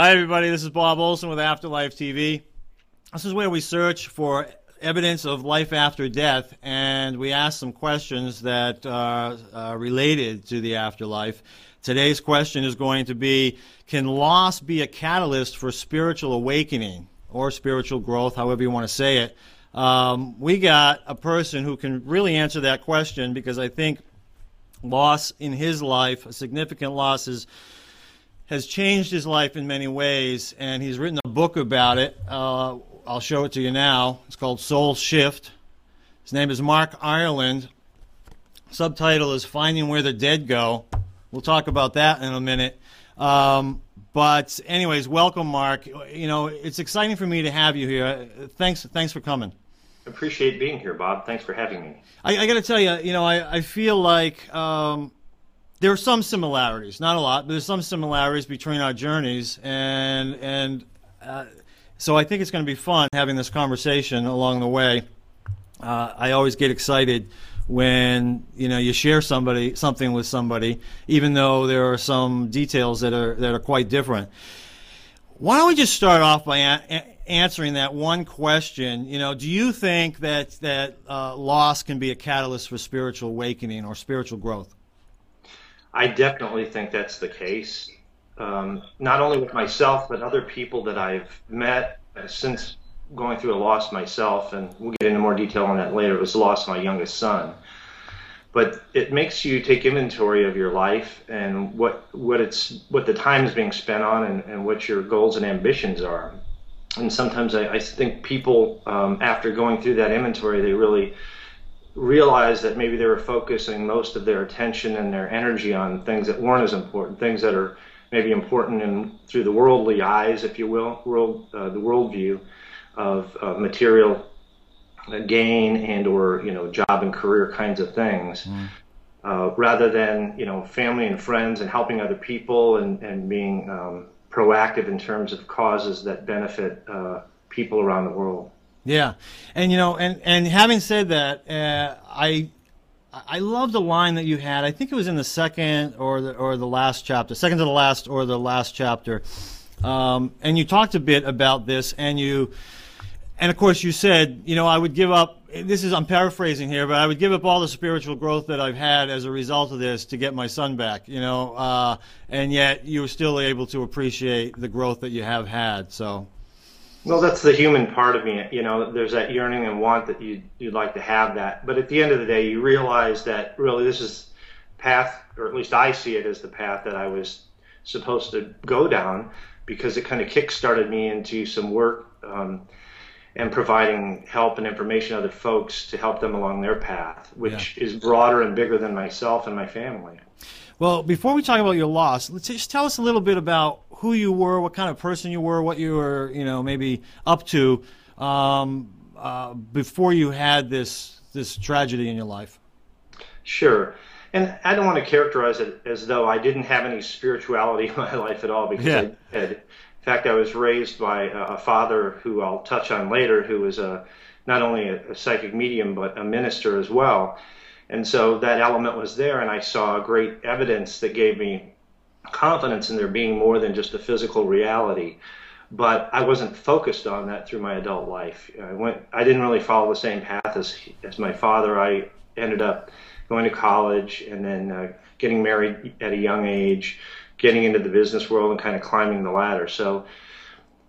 Hi, everybody. This is Bob Olson with Afterlife TV. This is where we search for evidence of life after death, and we ask some questions that are uh, related to the afterlife. Today's question is going to be Can loss be a catalyst for spiritual awakening or spiritual growth, however you want to say it? Um, we got a person who can really answer that question because I think loss in his life, a significant loss, is has changed his life in many ways, and he's written a book about it. Uh, I'll show it to you now. It's called Soul Shift. His name is Mark Ireland. Subtitle is Finding Where the Dead Go. We'll talk about that in a minute. Um, but anyways, welcome, Mark. You know, it's exciting for me to have you here. Thanks, thanks for coming. Appreciate being here, Bob. Thanks for having me. I, I got to tell you, you know, I, I feel like um, there are some similarities, not a lot, but there's some similarities between our journeys, and and uh, so I think it's going to be fun having this conversation along the way. Uh, I always get excited when you know you share somebody something with somebody, even though there are some details that are that are quite different. Why don't we just start off by a- answering that one question? You know, do you think that that uh, loss can be a catalyst for spiritual awakening or spiritual growth? I definitely think that's the case. Um, not only with myself, but other people that I've met since going through a loss myself, and we'll get into more detail on that later. It was the loss of my youngest son. But it makes you take inventory of your life and what what it's what the time is being spent on, and, and what your goals and ambitions are. And sometimes I, I think people, um, after going through that inventory, they really realized that maybe they were focusing most of their attention and their energy on things that weren't as important, things that are maybe important in through the worldly eyes, if you will, world uh, the worldview of uh, material gain and or you know job and career kinds of things. Mm. Uh, rather than you know family and friends and helping other people and, and being um, proactive in terms of causes that benefit uh, people around the world. Yeah, and you know, and and having said that, uh, I I love the line that you had. I think it was in the second or the or the last chapter, second to the last or the last chapter, um, and you talked a bit about this, and you. And of course, you said, you know, I would give up. This is I'm paraphrasing here, but I would give up all the spiritual growth that I've had as a result of this to get my son back. You know, uh, and yet you were still able to appreciate the growth that you have had. So well, that's the human part of me. You know, there's that yearning and want that you you'd like to have that, but at the end of the day, you realize that really this is path, or at least I see it as the path that I was supposed to go down, because it kind of kick-started me into some work um, and providing help and information to other folks to help them along their path, which yeah. is broader and bigger than myself and my family. Well, before we talk about your loss, let's just tell us a little bit about who you were, what kind of person you were, what you were, you know, maybe up to um, uh, before you had this this tragedy in your life. Sure. And I don't want to characterize it as though I didn't have any spirituality in my life at all, because yeah. I did. In fact, I was raised by a father who I'll touch on later, who was a not only a, a psychic medium but a minister as well. And so that element was there, and I saw great evidence that gave me confidence in there being more than just a physical reality. But I wasn't focused on that through my adult life. I went. I didn't really follow the same path as as my father. I ended up going to college and then uh, getting married at a young age, getting into the business world and kind of climbing the ladder. So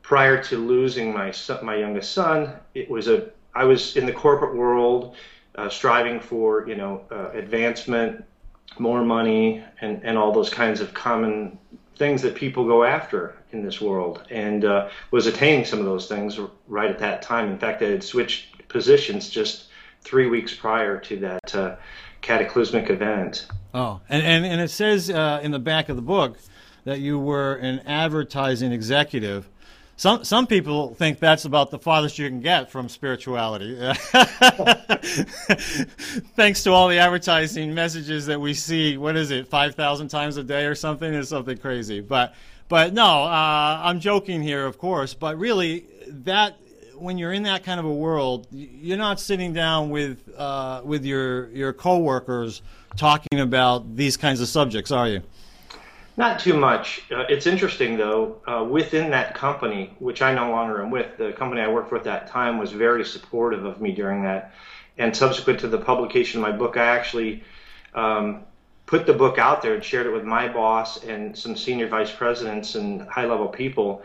prior to losing my son, my youngest son, it was a I was in the corporate world uh, striving for you know uh, advancement, more money, and and all those kinds of common things that people go after in this world, and uh, was attaining some of those things right at that time. In fact, I had switched positions just three weeks prior to that uh, cataclysmic event. Oh, and and, and it says uh, in the back of the book that you were an advertising executive some some people think that's about the farthest you can get from spirituality. Thanks to all the advertising messages that we see, what is it, five thousand times a day or something? Is something crazy. But but no, uh, I'm joking here, of course. But really, that when you're in that kind of a world, you're not sitting down with uh, with your your coworkers talking about these kinds of subjects, are you? Not too much. Uh, it's interesting though. Uh, within that company, which I no longer am with, the company I worked with at that time was very supportive of me during that. And subsequent to the publication of my book, I actually um, put the book out there and shared it with my boss and some senior vice presidents and high level people.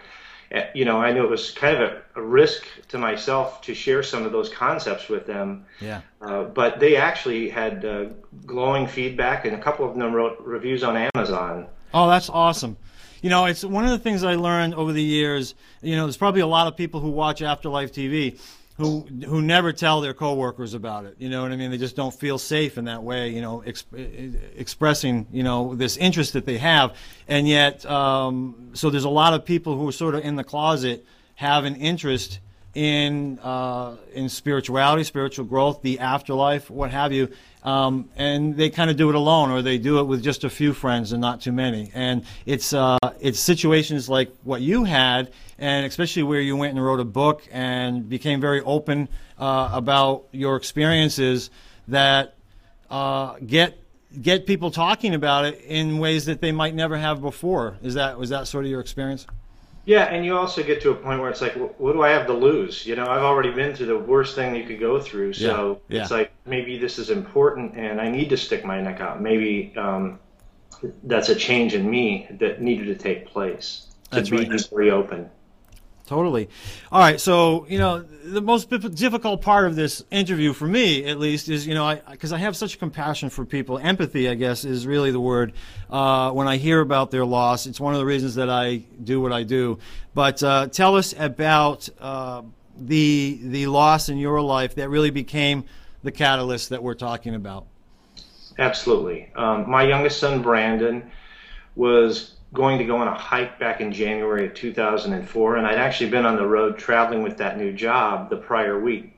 Uh, you know, I knew it was kind of a, a, risk to myself to share some of those concepts with them. Yeah. Uh, but they actually had uh, glowing feedback, and a couple of them wrote reviews on Amazon. Oh, that's awesome. You know, it's one of the things I learned over the years. You know, there's probably a lot of people who watch Afterlife TV who who never tell their coworkers about it. You know what I mean? They just don't feel safe in that way. You know, exp- expressing you know this interest that they have, and yet um, so there's a lot of people who are sort of in the closet have an interest in uh, in spirituality, spiritual growth, the afterlife, what have you. Um, and they kind of do it alone, or they do it with just a few friends and not too many. And it's uh, it's situations like what you had, and especially where you went and wrote a book and became very open uh, about your experiences that uh, get get people talking about it in ways that they might never have before. Is that was that sort of your experience? Yeah, and you also get to a point where it's like, what do I have to lose? You know, I've already been through the worst thing you could go through, so yeah, yeah. it's like maybe this is important, and I need to stick my neck out. Maybe um, that's a change in me that needed to take place to that's be right. reopen. Totally. All right. So, you know, the most difficult part of this interview for me, at least, is, you know, because I, I, have such compassion for people. Empathy, I guess, is really the word. Uh, when I hear about their loss, it's one of the reasons that I do what I do. But uh, tell us about uh, the, the loss in your life that really became the catalyst that we're talking about. Absolutely. Um, my youngest son, Brandon, was going to go on a hike back in January of 2004, and I'd actually been on the road traveling with that new job the prior week.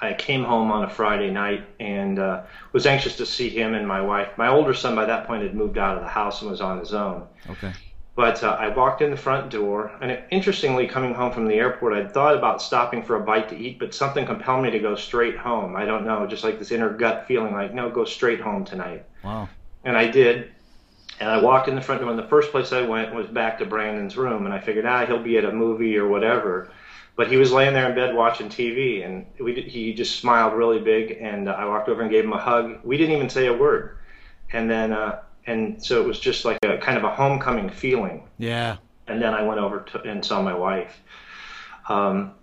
I came home on a Friday night and uh, was anxious to see him and my wife. My older son by that point had moved out of the house and was on his own. Okay. But uh, I walked in the front door, and it, interestingly, coming home from the airport, I'd thought about stopping for a bite to eat, but something compelled me to go straight home. I don't know, just like this inner gut feeling like, no, go straight home tonight. Wow. And I did and I walked in the front door, and the first place I went was back to Brandon's room, and I figured, ah, he'll be at a movie or whatever. But he was laying there in bed watching TV, and we, he just smiled really big, and I walked over and gave him a hug. We didn't even say a word, and then, uh, and so it was just like a kind of a homecoming feeling. Yeah. And then I went over to, and saw my wife. Um,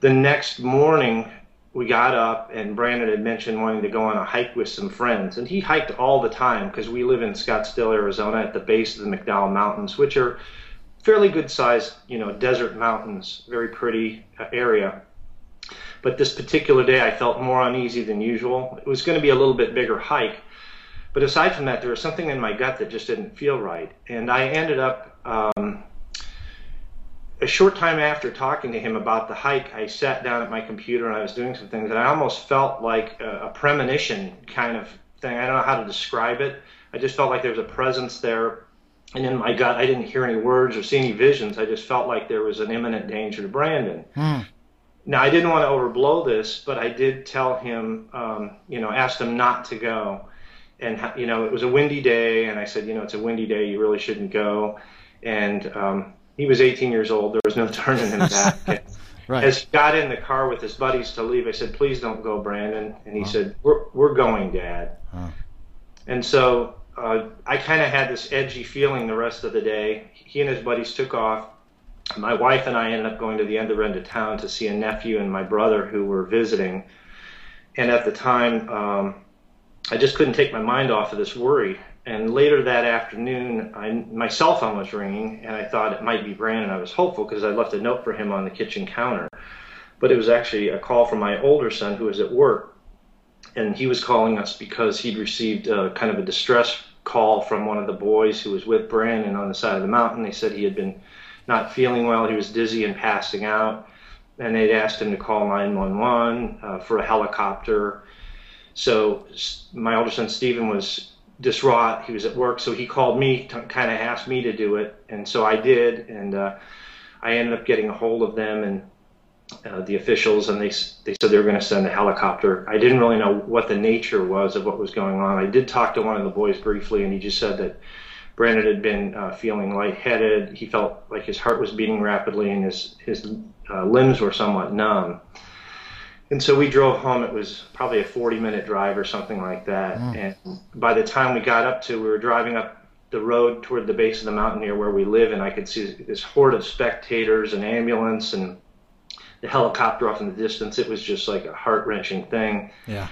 the next morning, we got up and Brandon had mentioned wanting to go on a hike with some friends, and he hiked all the time because we live in Scottsdale, Arizona, at the base of the McDowell Mountains, which are fairly good sized, you know, desert mountains, very pretty uh, area. But this particular day, I felt more uneasy than usual. It was going to be a little bit bigger hike, but aside from that, there was something in my gut that just didn't feel right, and I ended up. Um, a short time after talking to him about the hike, I sat down at my computer and I was doing some things, and I almost felt like a, a premonition kind of thing. I don't know how to describe it. I just felt like there was a presence there, and in my gut, I didn't hear any words or see any visions. I just felt like there was an imminent danger to Brandon. Hmm. Now, I didn't want to overblow this, but I did tell him, um, you know, asked him not to go. And, you know, it was a windy day, and I said, you know, it's a windy day, you really shouldn't go. And, um, he was 18 years old. There was no turning him back. right. As he got in the car with his buddies to leave, I said, "Please don't go, Brandon." And he said, "We're we're going, Dad." Huh. And so uh, I kind of had this edgy feeling the rest of the day. He and his buddies took off. My wife and I ended up going to the other end of town to see a nephew and my brother who were visiting. And at the time, um, I just couldn't take my mind off of this worry. And later that afternoon, I, my cell phone was ringing, and I thought it might be Brandon. I was hopeful because I left a note for him on the kitchen counter. But it was actually a call from my older son who was at work, and he was calling us because he'd received a, kind of a distress call from one of the boys who was with Brandon on the side of the mountain. They said he had been not feeling well, he was dizzy and passing out, and they'd asked him to call 911 uh, for a helicopter. So my older son Stephen was distraught. He was at work, so he called me to kind of asked me to do it, and so I did, and uh, I ended up getting a hold of them and uh, the officials, and they they said they were going to send a helicopter. I didn't really know what the nature was of what was going on. I did talk to one of the boys briefly, and he just said that Brandon had been uh, feeling lightheaded. He felt like his heart was beating rapidly and his his uh, limbs were somewhat numb. And so we drove home. It was probably a 40 minute drive or something like that. Mm. And by the time we got up to, we were driving up the road toward the base of the mountain near where we live, and I could see this horde of spectators, an ambulance, and the helicopter off in the distance. It was just like a heart wrenching thing. Yeah.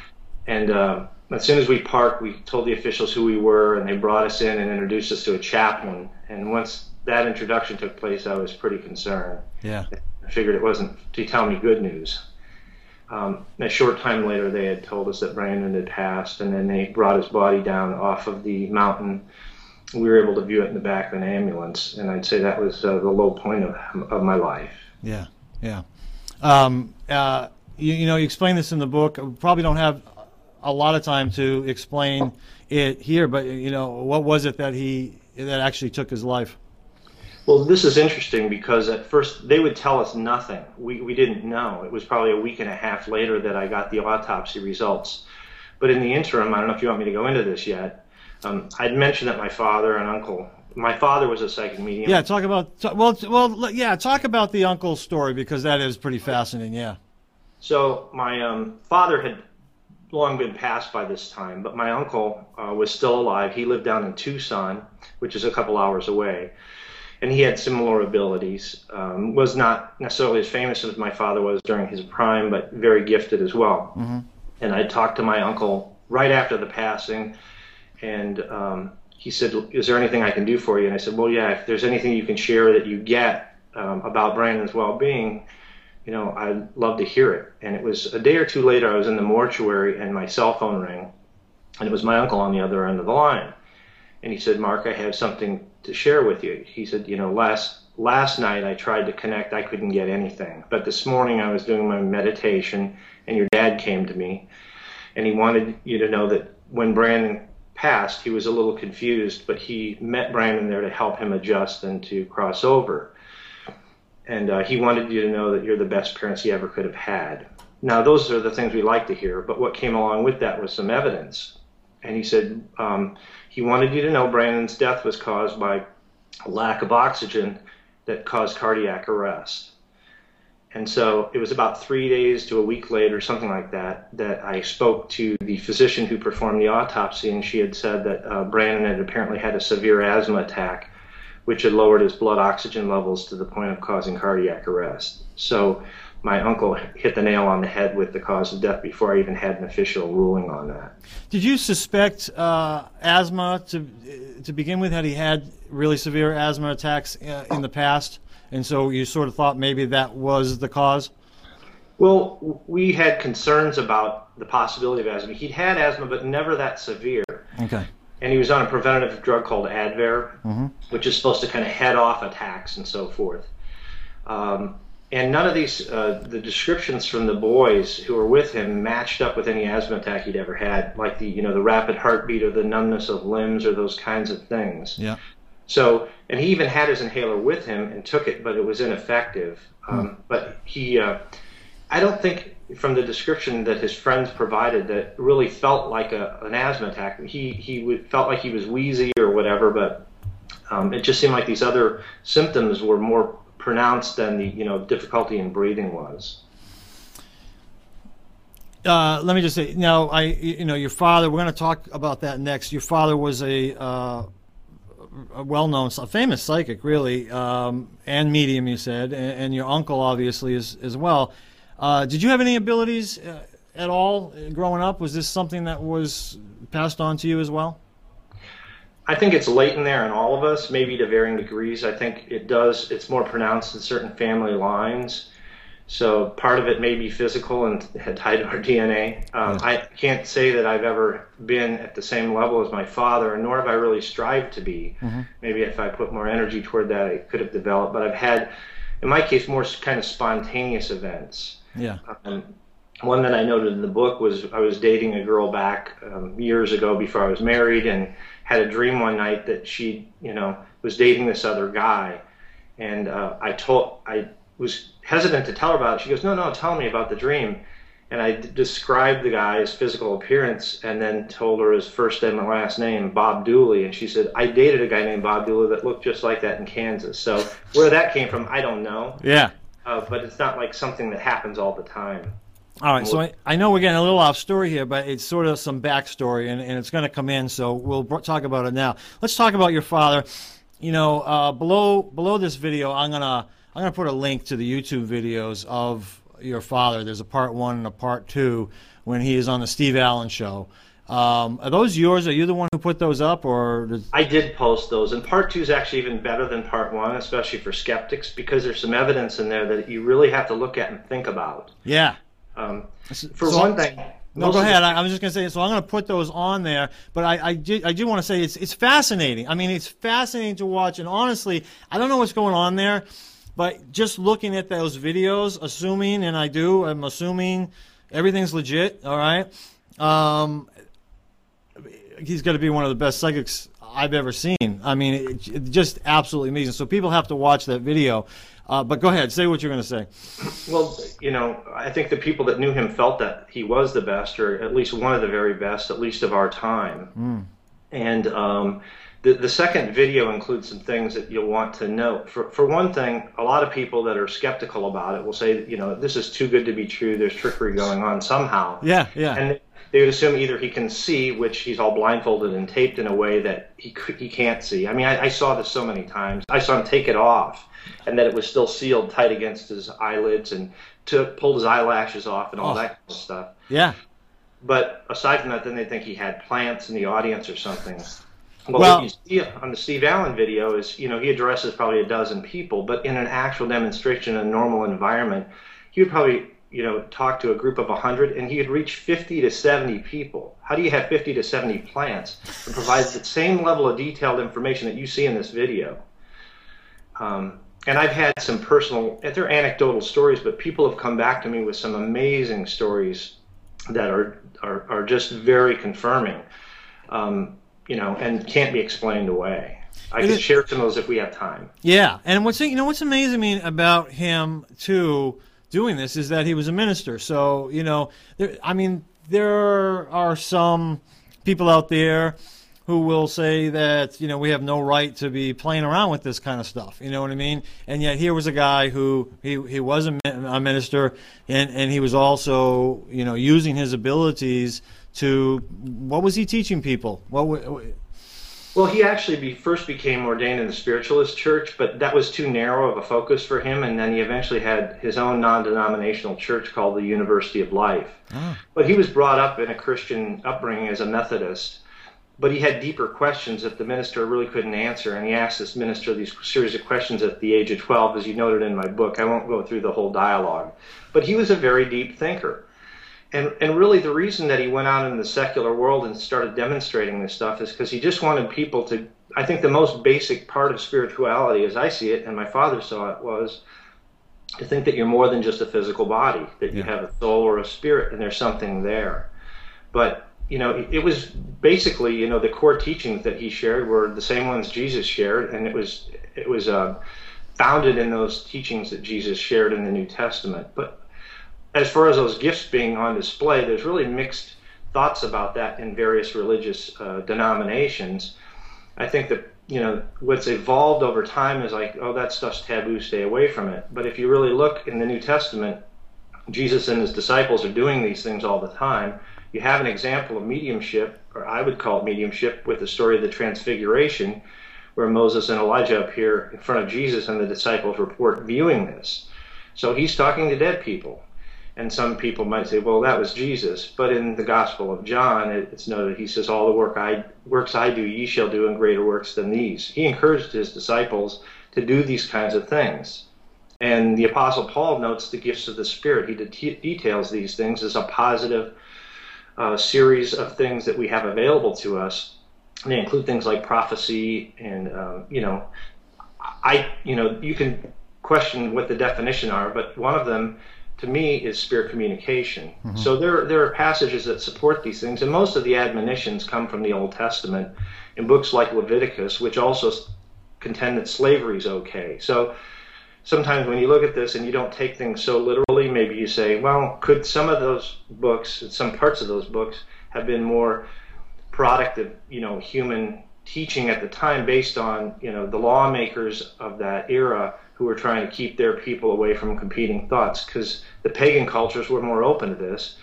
And uh, as soon as we parked, we told the officials who we were, and they brought us in and introduced us to a chaplain. And once that introduction took place, I was pretty concerned. Yeah. I figured it wasn't to tell me good news. Um, a short time later, they had told us that Brandon had passed, and then they brought his body down off of the mountain. We were able to view it in the back of an ambulance, and I'd say that was uh, the low point of, of my life. Yeah, yeah. Um, uh, you, you know, you explain this in the book. Probably don't have a lot of time to explain it here, but you know, what was it that he that actually took his life? Well, this is interesting because at first they would tell us nothing. We we didn't know. It was probably a week and a half later that I got the autopsy results. But in the interim, I don't know if you want me to go into this yet. Um, I'd mentioned that my father and uncle. My father was a psychic medium. Yeah, talk about well, well, yeah, talk about the uncle story because that is pretty fascinating. Yeah. So my um, father had long been passed by this time, but my uncle uh, was still alive. He lived down in Tucson, which is a couple hours away, and he had similar abilities. Um, was not necessarily as famous as my father was during his prime, but very gifted as well. Mm-hmm. And I talked to my uncle right after the passing, and um, he said, "Is there anything I can do for you?" And I said, "Well, yeah. If there's anything you can share that you get um, about Brandon's well-being." you know, I'd love to hear it. And it was a day or two later, I was in the mortuary and my cell phone rang, and it was my uncle on the other end of the line. And he said, Mark, I have something to share with you. He said, you know, last last night I tried to connect, I couldn't get anything. But this morning I was doing my meditation, and your dad came to me, and he wanted you to know that when Brandon passed, he was a little confused, but he met Brandon there to help him adjust and to cross over and uh, he wanted you to know that you're the best parents he ever could have had. Now, those are the things we like to hear, but what came along with that was some evidence. And he said um, he wanted you to know Brandon's death was caused by a lack of oxygen that caused cardiac arrest. And so it was about three days to a week later, something like that, that I spoke to the physician who performed the autopsy, and she had said that uh, Brandon had apparently had a severe asthma attack which had lowered his blood oxygen levels to the point of causing cardiac arrest. So my uncle hit the nail on the head with the cause of death before I even had an official ruling on that. Did you suspect uh, asthma to to begin with? Had he had really severe asthma attacks uh, in the past, and so you sort of thought maybe that was the cause? Well, we had concerns about the possibility of asthma. He'd had asthma, but never that severe. Okay and he was on a preventative drug called Advair, mm-hmm. which is supposed to kind of head off attacks and so forth. Um, and none of these, uh, the descriptions from the boys who were with him matched up with any asthma attack he'd ever had, like the, you know, the rapid heartbeat or the numbness of limbs or those kinds of things. Yeah. So, and he even had his inhaler with him and took it, but it was ineffective. Hmm. Um, But he, uh, I don't think from the description that his friends provided that really felt like a, an asthma attack. He he would, felt like he was wheezy or whatever, but um, it just seemed like these other symptoms were more pronounced than the you know difficulty in breathing was. Uh, let me just say now, I you know your father. We're going to talk about that next. Your father was a, uh, a well-known, a famous psychic, really, um, and medium. You said, and, and your uncle obviously is as well. Uh, did you have any abilities uh, at all growing up? Was this something that was passed on to you as well? I think it's latent there in all of us, maybe to varying degrees. I think it does. It's more pronounced in certain family lines. So part of it may be physical and tied to our DNA. Um, I can't say that I've ever been at the same level as my father, nor have I really strived to be. Mm-hmm. Maybe if I put more energy toward that, I could have developed. But I've had, in my case, more kind of spontaneous events. Yeah. Um, one that I noted in the book was I was dating a girl back um, years ago before I was married and had a dream one night that she, you know, was dating this other guy. And uh, I told, I was hesitant to tell her about it. She goes, no, no, tell me about the dream. and I d- described the guy's physical appearance and then told her his first and last name, Bob Dooley, and she said, I dated a guy named Bob Dooley that looked just like that in Kansas. So where that came from, I don't know. Yeah. Uh, but it's not like something that happens all the time. All right, so I, I know we're getting a little off story here, but it's sort of some backstory, and, and it's going to come in, so we'll talk about it now. Let's talk about your father. You know, uh, below below this video, I'm gonna I'm gonna put a link to the YouTube videos of your father. There's a part one and a part two when he is on the Steve Allen show. Um, are those yours? Are you the one who put those up, or I did post those, and part two is actually even better than part one, especially for skeptics, because there's some evidence in there that you really have to look at and think about. yeah? Um, for So- one thing, No, go ahead. I, I was just going to say, so I'm going to put those on there, but I, I, do, I do want to say it's, it's fascinating. I mean, it's fascinating to watch, and honestly, I don't know what's going on there, but just looking at those videos, assuming, and I do, I'm assuming everything's legit, all right? Um, he's got to be one of the best psychics I've ever seen. I mean, it, it just absolutely amazing. So people have to watch that video. Uh, but go ahead, say what you're going to say. Well, you know, I think the people that knew him felt that he was the best, or at least one of the very best, at least of our time. And um, the the second video includes some things that you'll want to note. For for one thing, a lot of people that are skeptical about it will say, you know, this is too good to be true. There's trickery going on somehow. Yeah, yeah. And they would assume either he can see, which he's all blindfolded and taped in a way that he he can't see. I mean, I, I saw this so many times. I saw him take it off, and that it was still sealed tight against his eyelids, and took pulled his eyelashes off and all Oh. that kind of stuff. yeah. But aside from that, then they think he had plants in the audience or something. Well, Well- what you see on the Steve Allen video is, you know, he addresses probably a dozen people, but in an actual demonstration in a normal environment, he would probably, you know, talk to a group of 100 and he would reach 50 to 70 people. How do you have 50 to 70 plants that provides the same level of detailed information that you see in this video? Um, and I've had some personal, they're anecdotal stories, but people have come back to me with some amazing stories that are are, are just very confirming, um, you know, and can't be explained away. I it- share some of those if we have time. Yeah, and what's you know what's amazing about him too doing this is that he was a minister. So you know, there, I mean, there are some people out there who will say that you know we have no right to be playing around with this kind of stuff. You know what I mean? And yet here was a guy who he he was a, a minister, and and he was also you know using his abilities to what was he teaching people? What Well, he actually be, first became ordained in the Spiritualist Church, but that was too narrow of a focus for him, and then he eventually had his own non-denominational church called the University of Life. Ah. But he was brought up in a Christian upbringing as a Methodist, but he had deeper questions that the minister really couldn't answer, and he asked this minister these series of questions at the age of 12, as you noted in my book. I won't go through the whole dialogue, but he was a very deep thinker. And, and really, the reason that he went out in the secular world and started demonstrating this stuff is because he just wanted people to. I think the most basic part of spirituality, as I see it, and my father saw it, was to think that you're more than just a physical body, that you have a soul or a spirit, and there's something there. But you know, it, it was basically, you know, the core teachings that he shared were the same ones Jesus shared, and it was it was uh, founded in those teachings that Jesus shared in the New Testament. But as far as those gifts being on display, there's really mixed thoughts about that in various religious uh, denominations. I think that you know what's evolved over time is like, oh, that stuff's taboo, stay away from it. But if you really look in the New Testament, Jesus and his disciples are doing these things all the time. You have an example of mediumship, or I would call it mediumship, with the story of the Transfiguration, where Moses and Elijah appear in front of Jesus, and the disciples report viewing this. So he's talking to dead people. And some people might say, well, that was Jesus. But in the Gospel of John, it's noted he says, all the work I, works I do, ye shall do, and greater works than these. He encouraged his disciples to do these kinds of things. And the Apostle Paul notes the gifts of the Spirit. He det- details these things as a positive uh, series of things that we have available to us. And they include things like prophecy and, um, you know, I, you know, you can question what the definition are, but one of them to me is spirit communication. Mm-hmm. So there, there are passages that support these things, and most of the admonitions come from the Old Testament in books like Leviticus, which also contend that slavery is okay. So, sometimes when you look at this and you don't take things so literally, maybe you say, well, could some of those books, some parts of those books, have been more product of you know human teaching at the time based on you know the lawmakers of that era who were trying to keep their people away from competing thoughts because the pagan cultures were more open to this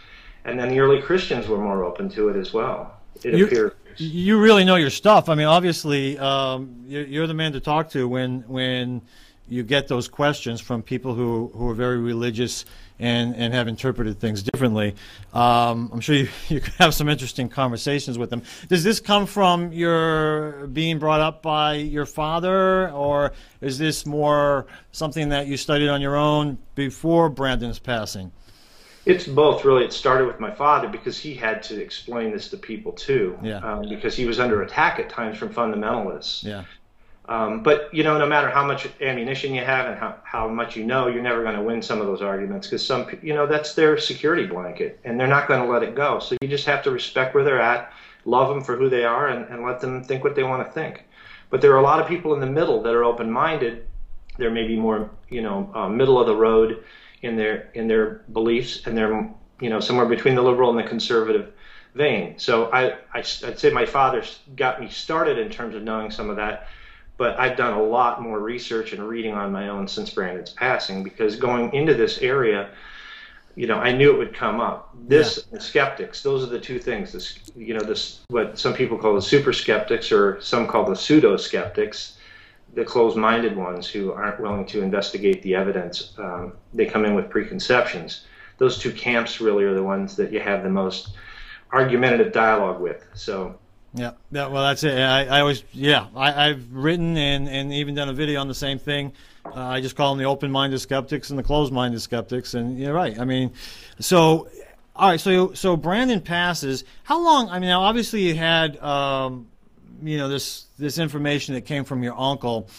and then the early christians were more open to it as well it you, appears. you really know your stuff. I mean obviously um, you're, you're the man to talk to when when you get those questions from people who, who are very religious and, and have interpreted things differently. Um, I'm sure you, you could have some interesting conversations with them. Does this come from your being brought up by your father, or is this more something that you studied on your own before Brandon's passing? It's both, really. It started with my father because he had to explain this to people too. Yeah. Um, because he was under attack at times from fundamentalists. Yeah. Um, but you know, no matter how much ammunition you have and how, how much you know, you're never going to win some of those arguments because some, you know, that's their security blanket, and they're not going to let it go. So you just have to respect where they're at, love them for who they are, and, and let them think what they want to think. But there are a lot of people in the middle that are open-minded. They're maybe more, you know, uh, middle of the road in their in their beliefs, and they're, you know, somewhere between the liberal and the conservative vein. So I, I I'd say my father got me started in terms of knowing some of that but I've done a lot more research and reading on my own since Brandon's passing because going into this area, you know, I knew it would come up. This yeah. skeptics, those are the two things. This, you know, this what some people call the super skeptics or some call the pseudo skeptics, the closed-minded ones who aren't willing to investigate the evidence. Um, they come in with preconceptions. Those two camps really are the ones that you have the most argumentative dialogue with. So yeah, yeah. Well, that's it. I, I always, yeah, I, have written and, and even done a video on the same thing. Uh, I just call them the open-minded skeptics and the closed-minded skeptics. And you're right. I mean, so all right. So so Brandon passes. How long? I mean, now obviously you had, um, you know, this this information that came from your uncle.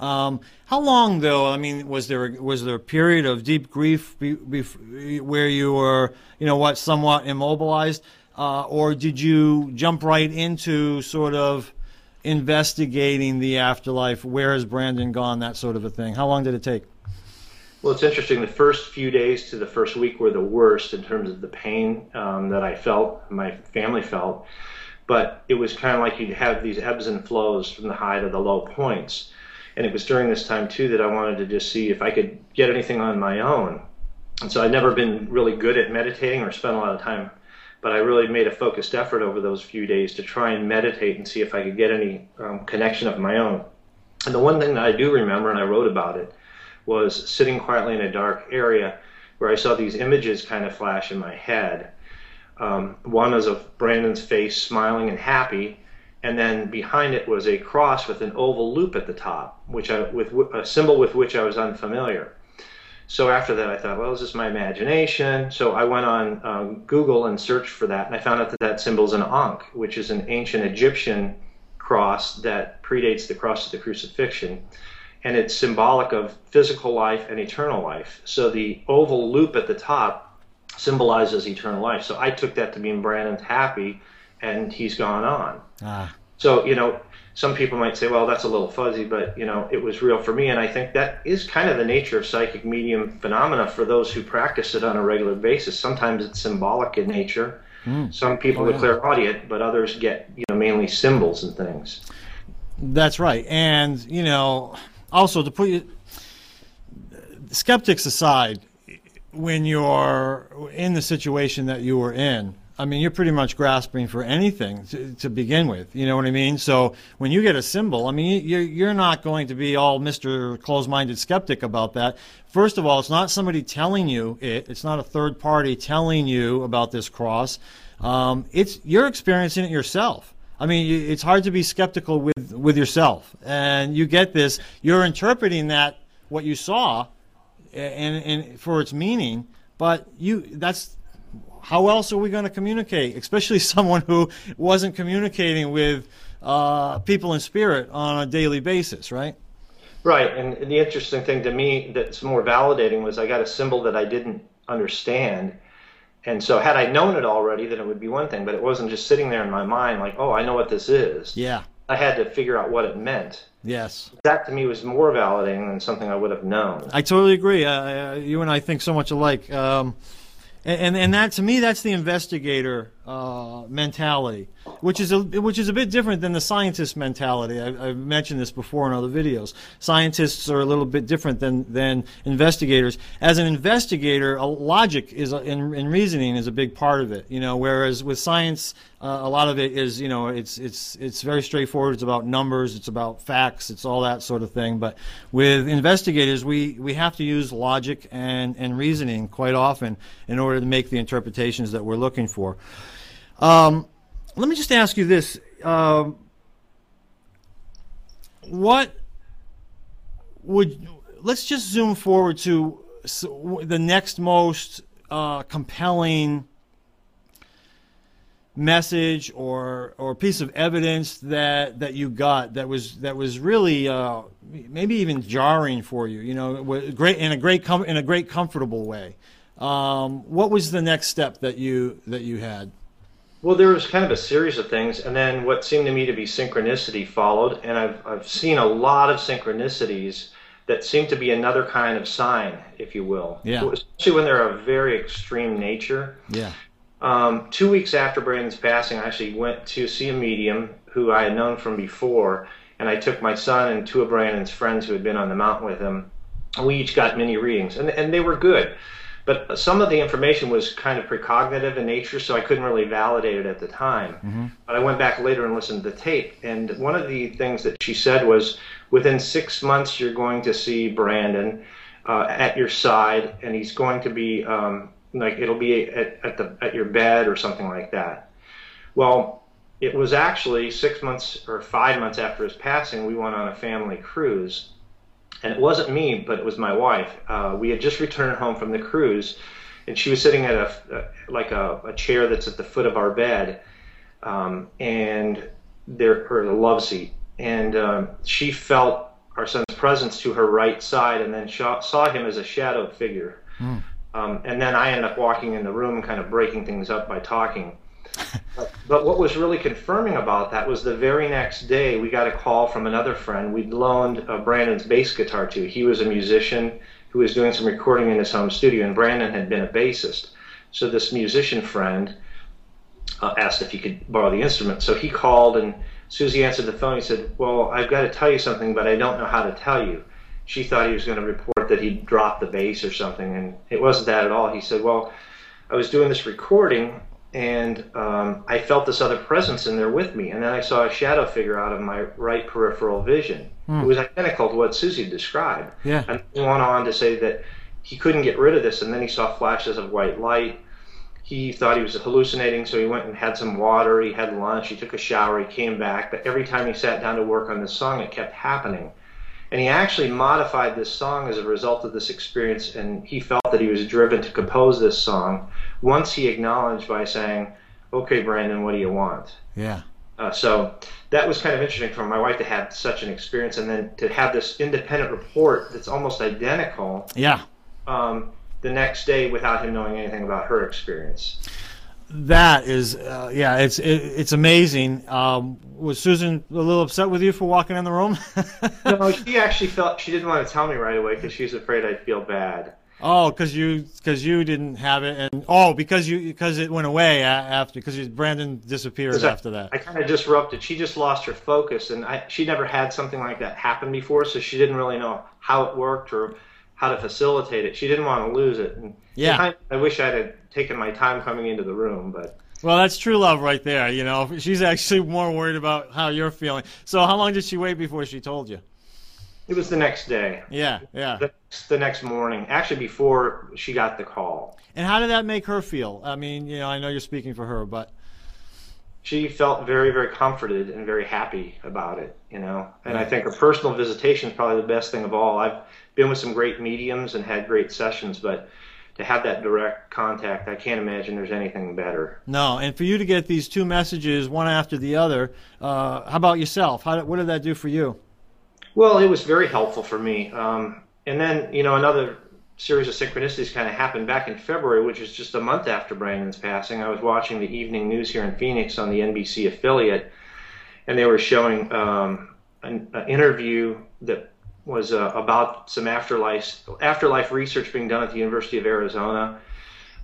Um, how long though? I mean, was there was there a period of deep grief be, be, where you were, you know, what, somewhat immobilized? Uh, or did you jump right into sort of investigating the afterlife? Where has Brandon gone? That sort of a thing. How long did it take? Well, it's interesting. The first few days to the first week were the worst in terms of the pain um, that I felt, my family felt. But it was kind of like you'd have these ebbs and flows from the high to the low points. And it was during this time, too, that I wanted to just see if I could get anything on my own. And so I'd never been really good at meditating or spent a lot of time but I really made a focused effort over those few days to try and meditate and see if I could get any um, connection of my own. And the one thing that I do remember, and I wrote about it, was sitting quietly in a dark area where I saw these images kind of flash in my head. Um, one was of Brandon's face smiling and happy, and then behind it was a cross with an oval loop at the top, which I, with a symbol with which I was unfamiliar so after that, I thought, well, is this my imagination? So I went on um, Google and searched for that, and I found out that that symbol is an Ankh, which is an ancient Egyptian cross that predates the cross of the crucifixion. And it's symbolic of physical life and eternal life. So the oval loop at the top symbolizes eternal life. So I took that to mean Brandon's happy and he's gone on. Ah. So, you know, some people might say, well, that's a little fuzzy, but you know, it was real for me. And I think that is kind of the nature of psychic medium phenomena for those who practice it on a regular basis. Sometimes it's symbolic in nature. Mm. Some people oh, yeah. are clairaudient, but others get, you know, mainly symbols and things. That's right. And, you know, also to put you, skeptics aside, when you're in the situation that you were in, I mean, you're pretty much grasping for anything to, to, begin with. You know what I mean? So when you get a symbol, I mean, you're, you're not going to be all Mr. Close minded skeptic about that. First of all, it's not somebody telling you it. It's not a third party telling you about this cross. Um, it's you're experiencing it yourself. I mean, it's hard to be skeptical with with yourself, and you get this. You're interpreting that what you saw, and, and for its meaning, but you that's how else are we going to communicate? Especially someone who wasn't communicating with uh, people in spirit on a daily basis, right? Right. And the interesting thing to me that's more validating was I got a symbol that I didn't understand. And so had I known it already, then it would be one thing, but it wasn't just sitting there in my mind like, oh, I know what this is. Yeah. I had to figure out what it meant. Yes. That to me was more validating than something I would have known. I totally agree. Uh, you and I think so much alike. Um, and, and that to me, that's the investigator uh, mentality, which is a which is a bit different than the scientist mentality. I, have mentioned this before in other videos. Scientists are a little bit different than than investigators. As an investigator, logic is in, in reasoning is a big part of it. You know, whereas with science, uh, a lot of it is you know it's it's it's very straightforward. It's about numbers. It's about facts. It's all that sort of thing. But with investigators, we we have to use logic and and reasoning quite often in order to make the interpretations that we're looking for. Um, let me just ask you this: um, What would let's just zoom forward to the next most uh, compelling message or or piece of evidence that that you got that was that was really uh, maybe even jarring for you you know great in a great com- in a great comfortable way. Um, what was the next step that you that you had well, there was kind of a series of things, and then what seemed to me to be synchronicity followed, and I've, I've seen a lot of synchronicities that seem to be another kind of sign, if you will. Yeah. Especially when they're of very extreme nature. Yeah. Um, two weeks after Brandon's passing, I actually went to see a medium who I had known from before, and I took my son and two of Brandon's friends who had been on the mountain with him. And we each got mini readings, and, and they were good. But some of the information was kind of precognitive in nature, so I couldn't really validate it at the time. Mm-hmm. But I went back later and listened to the tape. And one of the things that she said was within six months, you're going to see Brandon uh, at your side, and he's going to be um, like it'll be at, at, the, at your bed or something like that. Well, it was actually six months or five months after his passing, we went on a family cruise and it wasn't me, but it was my wife. Uh, we had just returned home from the cruise, and she was sitting at a, like a, a, chair that's at the foot of our bed, um, and there or the love seat, and um, she felt our son's presence to her right side, and then saw, saw him as a shadowed figure. Mm. Um, and then I ended up walking in the room, kind of breaking things up by talking but, what was really confirming about that was the very next day we got a call from another friend we'd loaned uh, Brandon's bass guitar to. He was a musician who was doing some recording in his home studio, and Brandon had been a bassist. So this musician friend uh, asked if he could borrow the instrument. So he called, and Susie answered the phone. He said, "Well, I've got to tell you something, but I don't know how to tell you." She thought he was going to report that he'd dropped the bass or something, and it wasn't that at all. He said, "Well." I was doing this recording and um, I felt this other presence in there with me. And then I saw a shadow figure out of my right peripheral vision. Hmm. It was identical to what Susie described. Yeah. And he went on to say that he couldn't get rid of this, and then he saw flashes of white light. He thought he was hallucinating, so he went and had some water. He had lunch. He took a shower. He came back. But every time he sat down to work on this song, it kept happening. And he actually modified this song as a result of this experience, and he felt that he was driven to compose this song once he acknowledged by saying, "Okay, Brandon, what do you want?" Yeah. Uh, so that was kind of interesting for my wife to have such an experience, and then to have this independent report that's almost identical. Yeah. Um, the next day, without him knowing anything about her experience. That is, uh, yeah, it's it, it's amazing. Um, was Susan a little upset with you for walking in the room? no, she actually felt she didn't want to tell me right away because she was afraid I'd feel bad. Oh, because you because you didn't have it, and oh, because you because it went away after because Brandon disappeared after that. I kind of disrupted. She just lost her focus, and I, she never had something like that happen before, so she didn't really know how it worked or how to facilitate it. She didn't want to lose it. And yeah, I wish I had taken my time coming into the room, but. Well, that's true love right there. You know, she's actually more worried about how you're feeling. So, how long did she wait before she told you? It was the next day. Yeah, yeah. The, the, next morning, actually before she got the call. And how did that make her feel? I mean, you know, I know you're speaking for her, but she felt very, very comforted and very happy about it. You know, and I think a personal visitation is probably the best thing of all. I've been with some great mediums and had great sessions, but to have that direct contact, I can't imagine there's anything better. No, and for you to get these two messages one after the other, uh, how about yourself? How, what did that do for you? Well, it was very helpful for me. Um, and then, you know, another series of synchronicities kind of happened back in February, which is just a month after Brandon's passing. I was watching the evening news here in Phoenix on the NBC affiliate, and they were showing um, an, an interview that was uh, about some afterlife afterlife research being done at the University of Arizona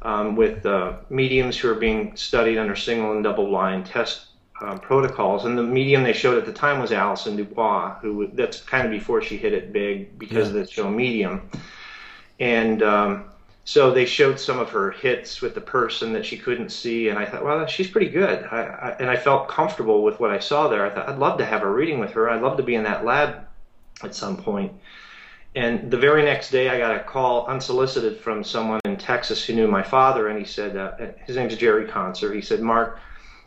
um, with uh, mediums who are being studied under single and double blind test uh, protocols. And the medium they showed at the time was Allison DuBois, who that's kind of before she hit it big because yeah. of the show Medium. And um, so they showed some of her hits with the person that she couldn't see, and I thought, well, she's pretty good. I, I, and I felt comfortable with what I saw there. I thought I'd love to have a reading with her. I'd love to be in that lab at some point. And the very next day, I got a call unsolicited from someone in Texas who knew my father, and he said, uh, his name's Jerry Conser. He said, Mark,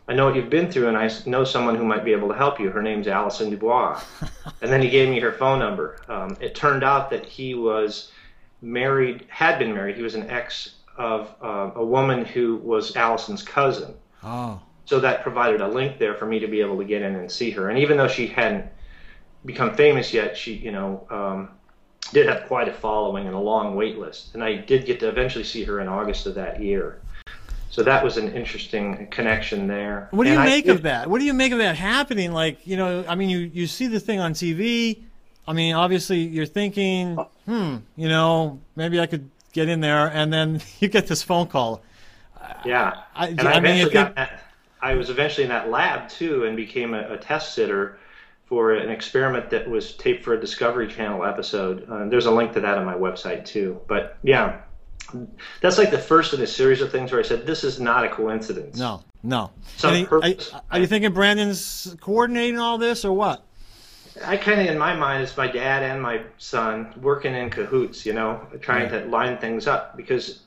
I know what you've been through, and I know someone who might be able to help you. Her name's Allison DuBois. and then he gave me her phone number. Um, it turned out that he was married, had been married. He was an ex of uh, a woman who was Allison's cousin. Oh. So that provided a link there for me to be able to get in and see her. And even though she hadn't become famous yet, she, you know, um, did have quite a following and a long wait list. And I did get to eventually see her in August of that year. So that was an interesting connection there. What do you and make I, of that? What do you make of that happening? Like, you know, I mean, you, you see the thing on TV. I mean, obviously you're thinking, hmm, you know, maybe I could get in there. And then you get this phone call. Yeah. I, and I, I mean, got, I was eventually in that lab too and became a, a test sitter for an experiment that was taped for a Discovery Channel episode. Uh, there's a link to that on my website too. But yeah, that's like the first in a series of things where I said this is not a coincidence. No, no. Some purpose. Are, are you thinking Brandon's coordinating all this or what? I kind of, in my mind, it's my dad and my son working in cahoots, you know, trying to line things up. Because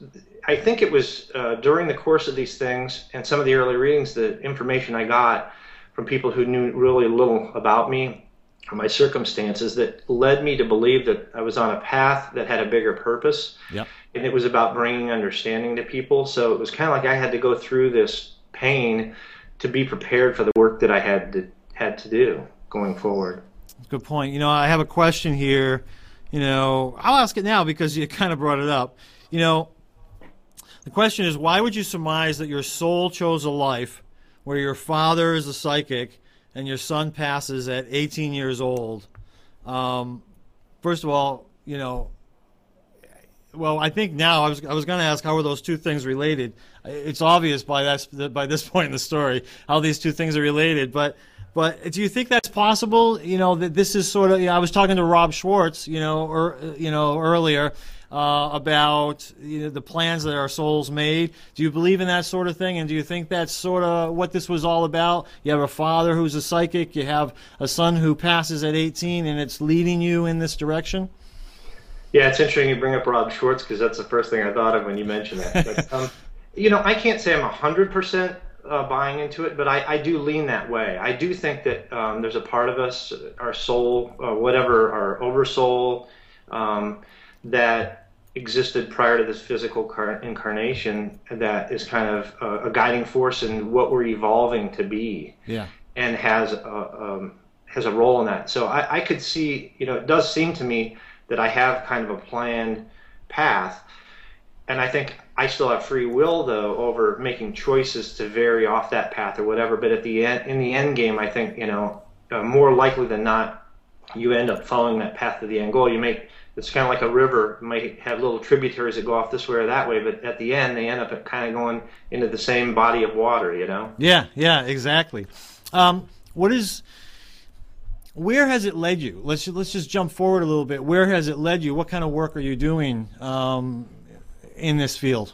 I think it was uh, during the course of these things and some of the early readings, the information I got from people who knew really little about me or my circumstances that led me to believe that I was on a path that had a bigger purpose. Yep. And it was about bringing understanding to people. So it was kind of like I had to go through this pain to be prepared for the work that I had to had to do going forward. Good point. You know, I have a question here. You know, I'll ask it now because you kind of brought it up. You know, the question is why would you surmise that your soul chose a life where your father is a psychic and your son passes at 18 years old, um, first of all, you know, well, I think now I was I was going to ask how are those two things related. It's obvious by that by this point in the story how these two things are related, but but do you think that's possible? You know that this is sort of. You know, I was talking to Rob Schwartz, you know, or you know earlier, uh, about you know, the plans that our souls made. Do you believe in that sort of thing? And do you think that's sort of what this was all about? You have a father who's a psychic, you have a son who passes at 18, and it's leading you in this direction? Yeah, it's interesting you bring up Rob Schwartz because that's the first thing I thought of when you mentioned that. But, um, you know, I can't say I'm 100% uh, buying into it, but I, I, do lean that way. I do think that um, there's a part of us, our soul, uh, whatever, our oversoul, um, that existed prior to this physical car- incarnation that is kind of a, a, guiding force in what we're evolving to be. Yeah. And has a, um, has a role in that. So I, I could see, you know, it does seem to me that I have kind of a planned path. And I think I still have free will though over making choices to vary off that path or whatever. But at the end, in the end game, I think you know uh, more likely than not, you end up following that path to the end goal. You make it's kind of like a river. You might have little tributaries that go off this way or that way, but at the end, they end up kind of going into the same body of water. You know? Yeah, yeah, exactly. Um, what is where has it led you? Let's let's just jump forward a little bit. Where has it led you? What kind of work are you doing um, in this field?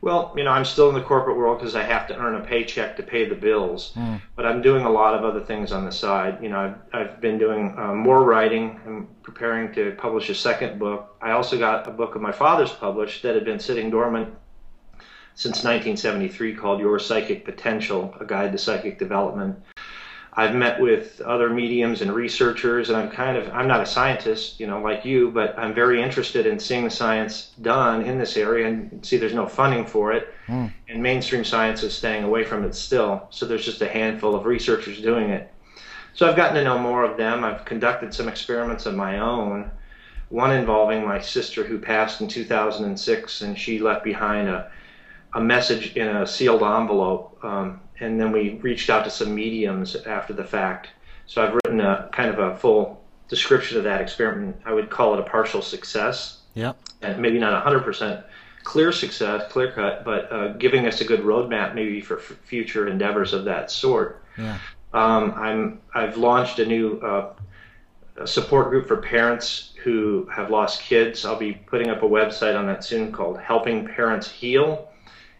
Well, you know, I'm still in the corporate world because I have to earn a paycheck to pay the bills. Mm. But I'm doing a lot of other things on the side. You know, I've, I've been doing uh, more writing. I'm preparing to publish a second book. I also got a book of my father's published that had been sitting dormant since 1973 called Your Psychic Potential, A Guide to Psychic Development. I've met with other mediums and researchers, and I'm kind of I'm not a scientist, you know, like you, but I'm very interested in seeing the science done in this area. And see, there's no funding for it, mm. and mainstream science is staying away from it still. So there's just a handful of researchers doing it. So I've gotten to know more of them. I've conducted some experiments of my own. One involving my sister who passed in 2006, and she left behind a a message in a sealed envelope, um, and then we reached out to some mediums after the fact. So I've written a kind of a full description of that experiment. I would call it a partial success. Yeah. And maybe not 100% clear success, clear cut, but uh, giving us a good roadmap maybe for f- future endeavors of that sort. Yeah. Um, I'm I've launched a new uh, support group for parents who have lost kids. I'll be putting up a website on that soon called Helping Parents Heal.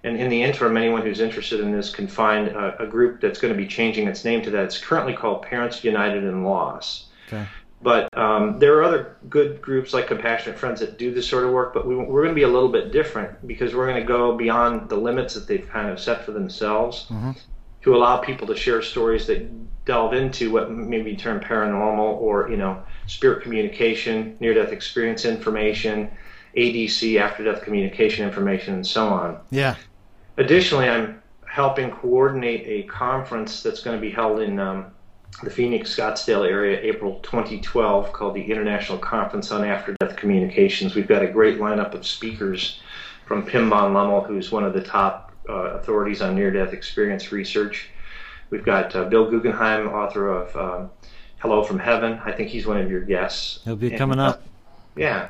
And in the interim, anyone who's interested in this can find a, a group that's going to be changing its name to that. It's currently called Parents United in Loss. Okay. But um, there are other good groups like Compassionate Friends that do this sort of work, but we, we're going to be a little bit different because we're going to go beyond the limits that they've kind of set for themselves Mm-hmm. to allow people to share stories that delve into what may be termed paranormal or, you know, spirit communication, near death experience information, ADC, after death communication information, and so on. Yeah. Additionally, I'm helping coordinate a conference that's going to be held in um, the Phoenix Scottsdale area April 2012 called the International Conference on After Death Communications. We've got a great lineup of speakers from Pim van Lommel, who's one of the top uh, authorities on near death experience research. We've got uh, Bill Guggenheim, author of um, Hello from Heaven. I think he's one of your guests. He'll be And, coming uh, up. yeah,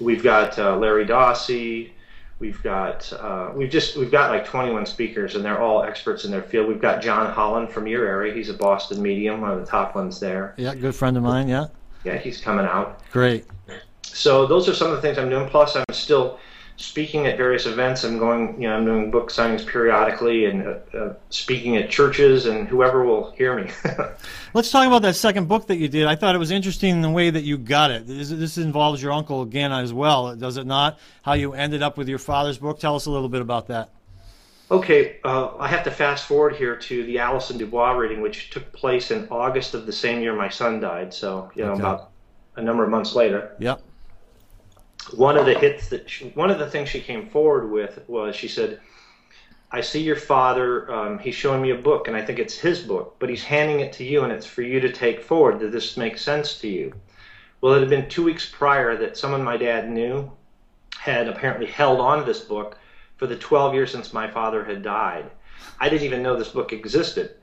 we've got uh, Larry Dossey. We've got uh, we've just we've got like 21 speakers, and they're all experts in their field. We've got John Holland from your area. He's a Boston medium, one of the top ones there. Yeah, good friend of mine. Yeah. Yeah, he's coming out. Great. So those are some of the things I'm doing. Plus, I'm still speaking at various events. I'm going, you know, I'm doing book signings periodically and uh, uh, speaking at churches, and whoever will hear me. Let's talk about that second book that you did. I thought it was interesting the way that you got it. This, this involves your uncle again as well, does it not? How you ended up with your father's book. Tell us a little bit about that. Okay, uh, I have to fast forward here to the Allison DuBois reading, which took place in August of the same year my son died. So, you know, Okay. about a number of months later. Yep. One of the hits that she, one of the things she came forward with was she said, "I see your father. Um, he's showing me a book, and I think it's his book, but he's handing it to you, and it's for you to take forward. Does this make sense to you?" Well, it had been two weeks prior that someone my dad knew had apparently held on to this book for the 12 years since my father had died. I didn't even know this book existed.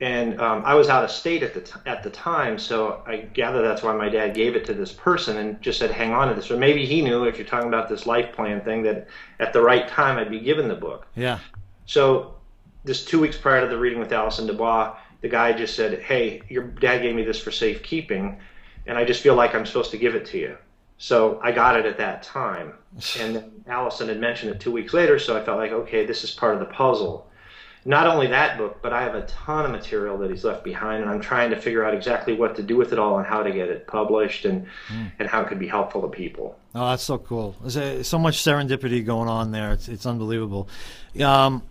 And um, I was out of state at the t- at the time, so I gather that's why my dad gave it to this person and just said, "Hang on to this." Or maybe he knew, if you're talking about this life plan thing, that at the right time I'd be given the book. Yeah. So, this two weeks prior to the reading with Allison DuBois, the guy just said, "Hey, your dad gave me this for safekeeping, and I just feel like I'm supposed to give it to you." So I got it at that time, and then Allison had mentioned it two weeks later, so I felt like, okay, this is part of the puzzle. Not only that book, but I have a ton of material that he's left behind, and I'm trying to figure out exactly what to do with it all and how to get it published and and how it could be helpful to people. Oh, that's so cool. There's uh, so much serendipity going on there. It's, it's unbelievable. Um,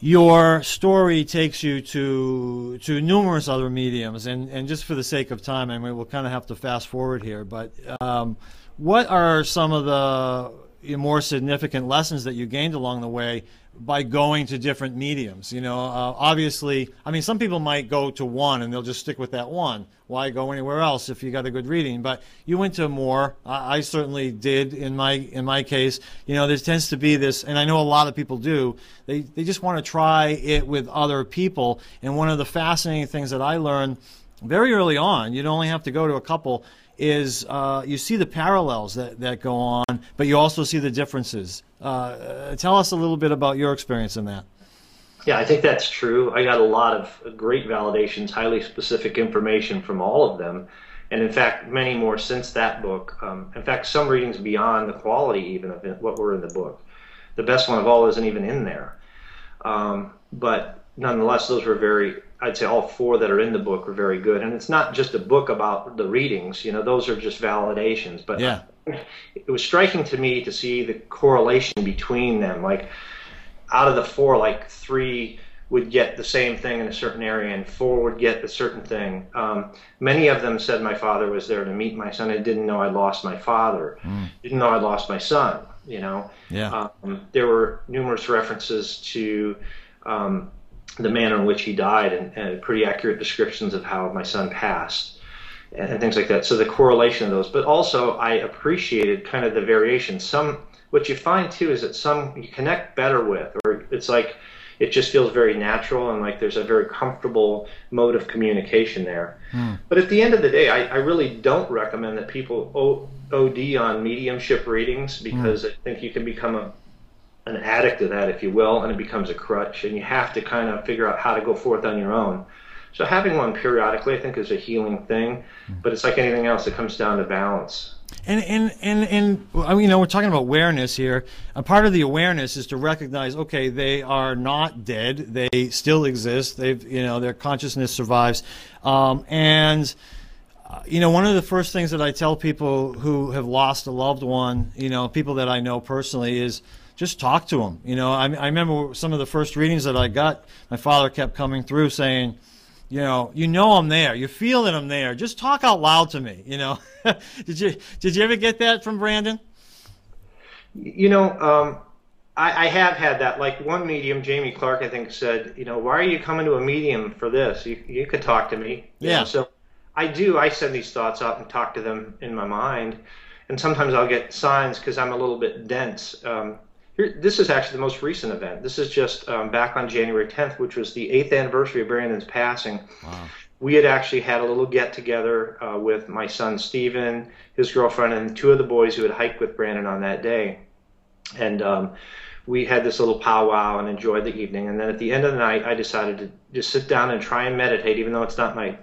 your story takes you to to numerous other mediums, and, and just for the sake of time, I mean, we'll kind of have to fast forward here. But um, what are some of the more significant lessons that you gained along the way by going to different mediums? You know, uh, obviously, I mean, some people might go to one and they'll just stick with that one. Why go anywhere else if you got a good reading? But you went to more. I, I certainly did in my in my case. You know, there tends to be this, and I know a lot of people do. They they just want to try it with other people. And one of the fascinating things that I learned very early on, you'd only have to go to a couple, is uh, you see the parallels that, that go on, but you also see the differences. Uh, tell us a little bit about your experience in that. Yeah, I think that's true. I got a lot of great validations, highly specific information from all of them. And in fact, many more since that book. Um, in fact, some readings beyond the quality even of what were in the book. The best one of all isn't even in there. Um, but nonetheless, those were very, I'd say all four that are in the book are very good. And it's not just a book about the readings, you know, those are just validations. But Yeah. it was striking to me to see the correlation between them. Like, out of the four, like three would get the same thing in a certain area, and four would get a certain thing. Um, many of them said my father was there to meet my son. I didn't know I lost my father. Didn't know I lost my son. You know. Yeah. Um, there were numerous references to um, the manner in which he died, and, and pretty accurate descriptions of how my son passed. And and things like that. So the correlation of those, but also I appreciated kind of the variation. Some what you find too is that some you connect better with, or it's like it just feels very natural and like there's a very comfortable mode of communication there. Mm. But at the end of the day, I, I really don't recommend that people o- OD on mediumship readings because mm. I think you can become a an addict to that, if you will, and it becomes a crutch, and you have to kind of figure out how to go forth on your own. So having one periodically, I think, is a healing thing, but it's like anything else; it comes down to balance. And and and and I mean, you know, we're talking about awareness here. A part of the awareness is to recognize, okay, they are not dead; they still exist. They've, you know, their consciousness survives, um, and. Uh, you know, one of the first things that I tell people who have lost a loved one, you know, people that I know personally, is just talk to them. You know, I, I remember some of the first readings that I got. My father kept coming through saying, you know, you know I'm there. You feel that I'm there. Just talk out loud to me. You know, did you did you ever get that from Brandon? You know, um, I, I have had that. Like one medium, Jamie Clark, I think said, you know, why are you coming to a medium for this? You you could talk to me. Yeah. so I do. I send these thoughts out and talk to them in my mind, and sometimes I'll get signs because I'm a little bit dense. Um, here, this is actually the most recent event. This is just um, back on January 10th, which was the eighth anniversary of Brandon's passing. Wow. We had actually had a little get together uh, with my son Stephen, his girlfriend, and two of the boys who had hiked with Brandon on that day. And um, we had this little powwow and enjoyed the evening. And then at the end of the night, I decided to just sit down and try and meditate, even though it's not my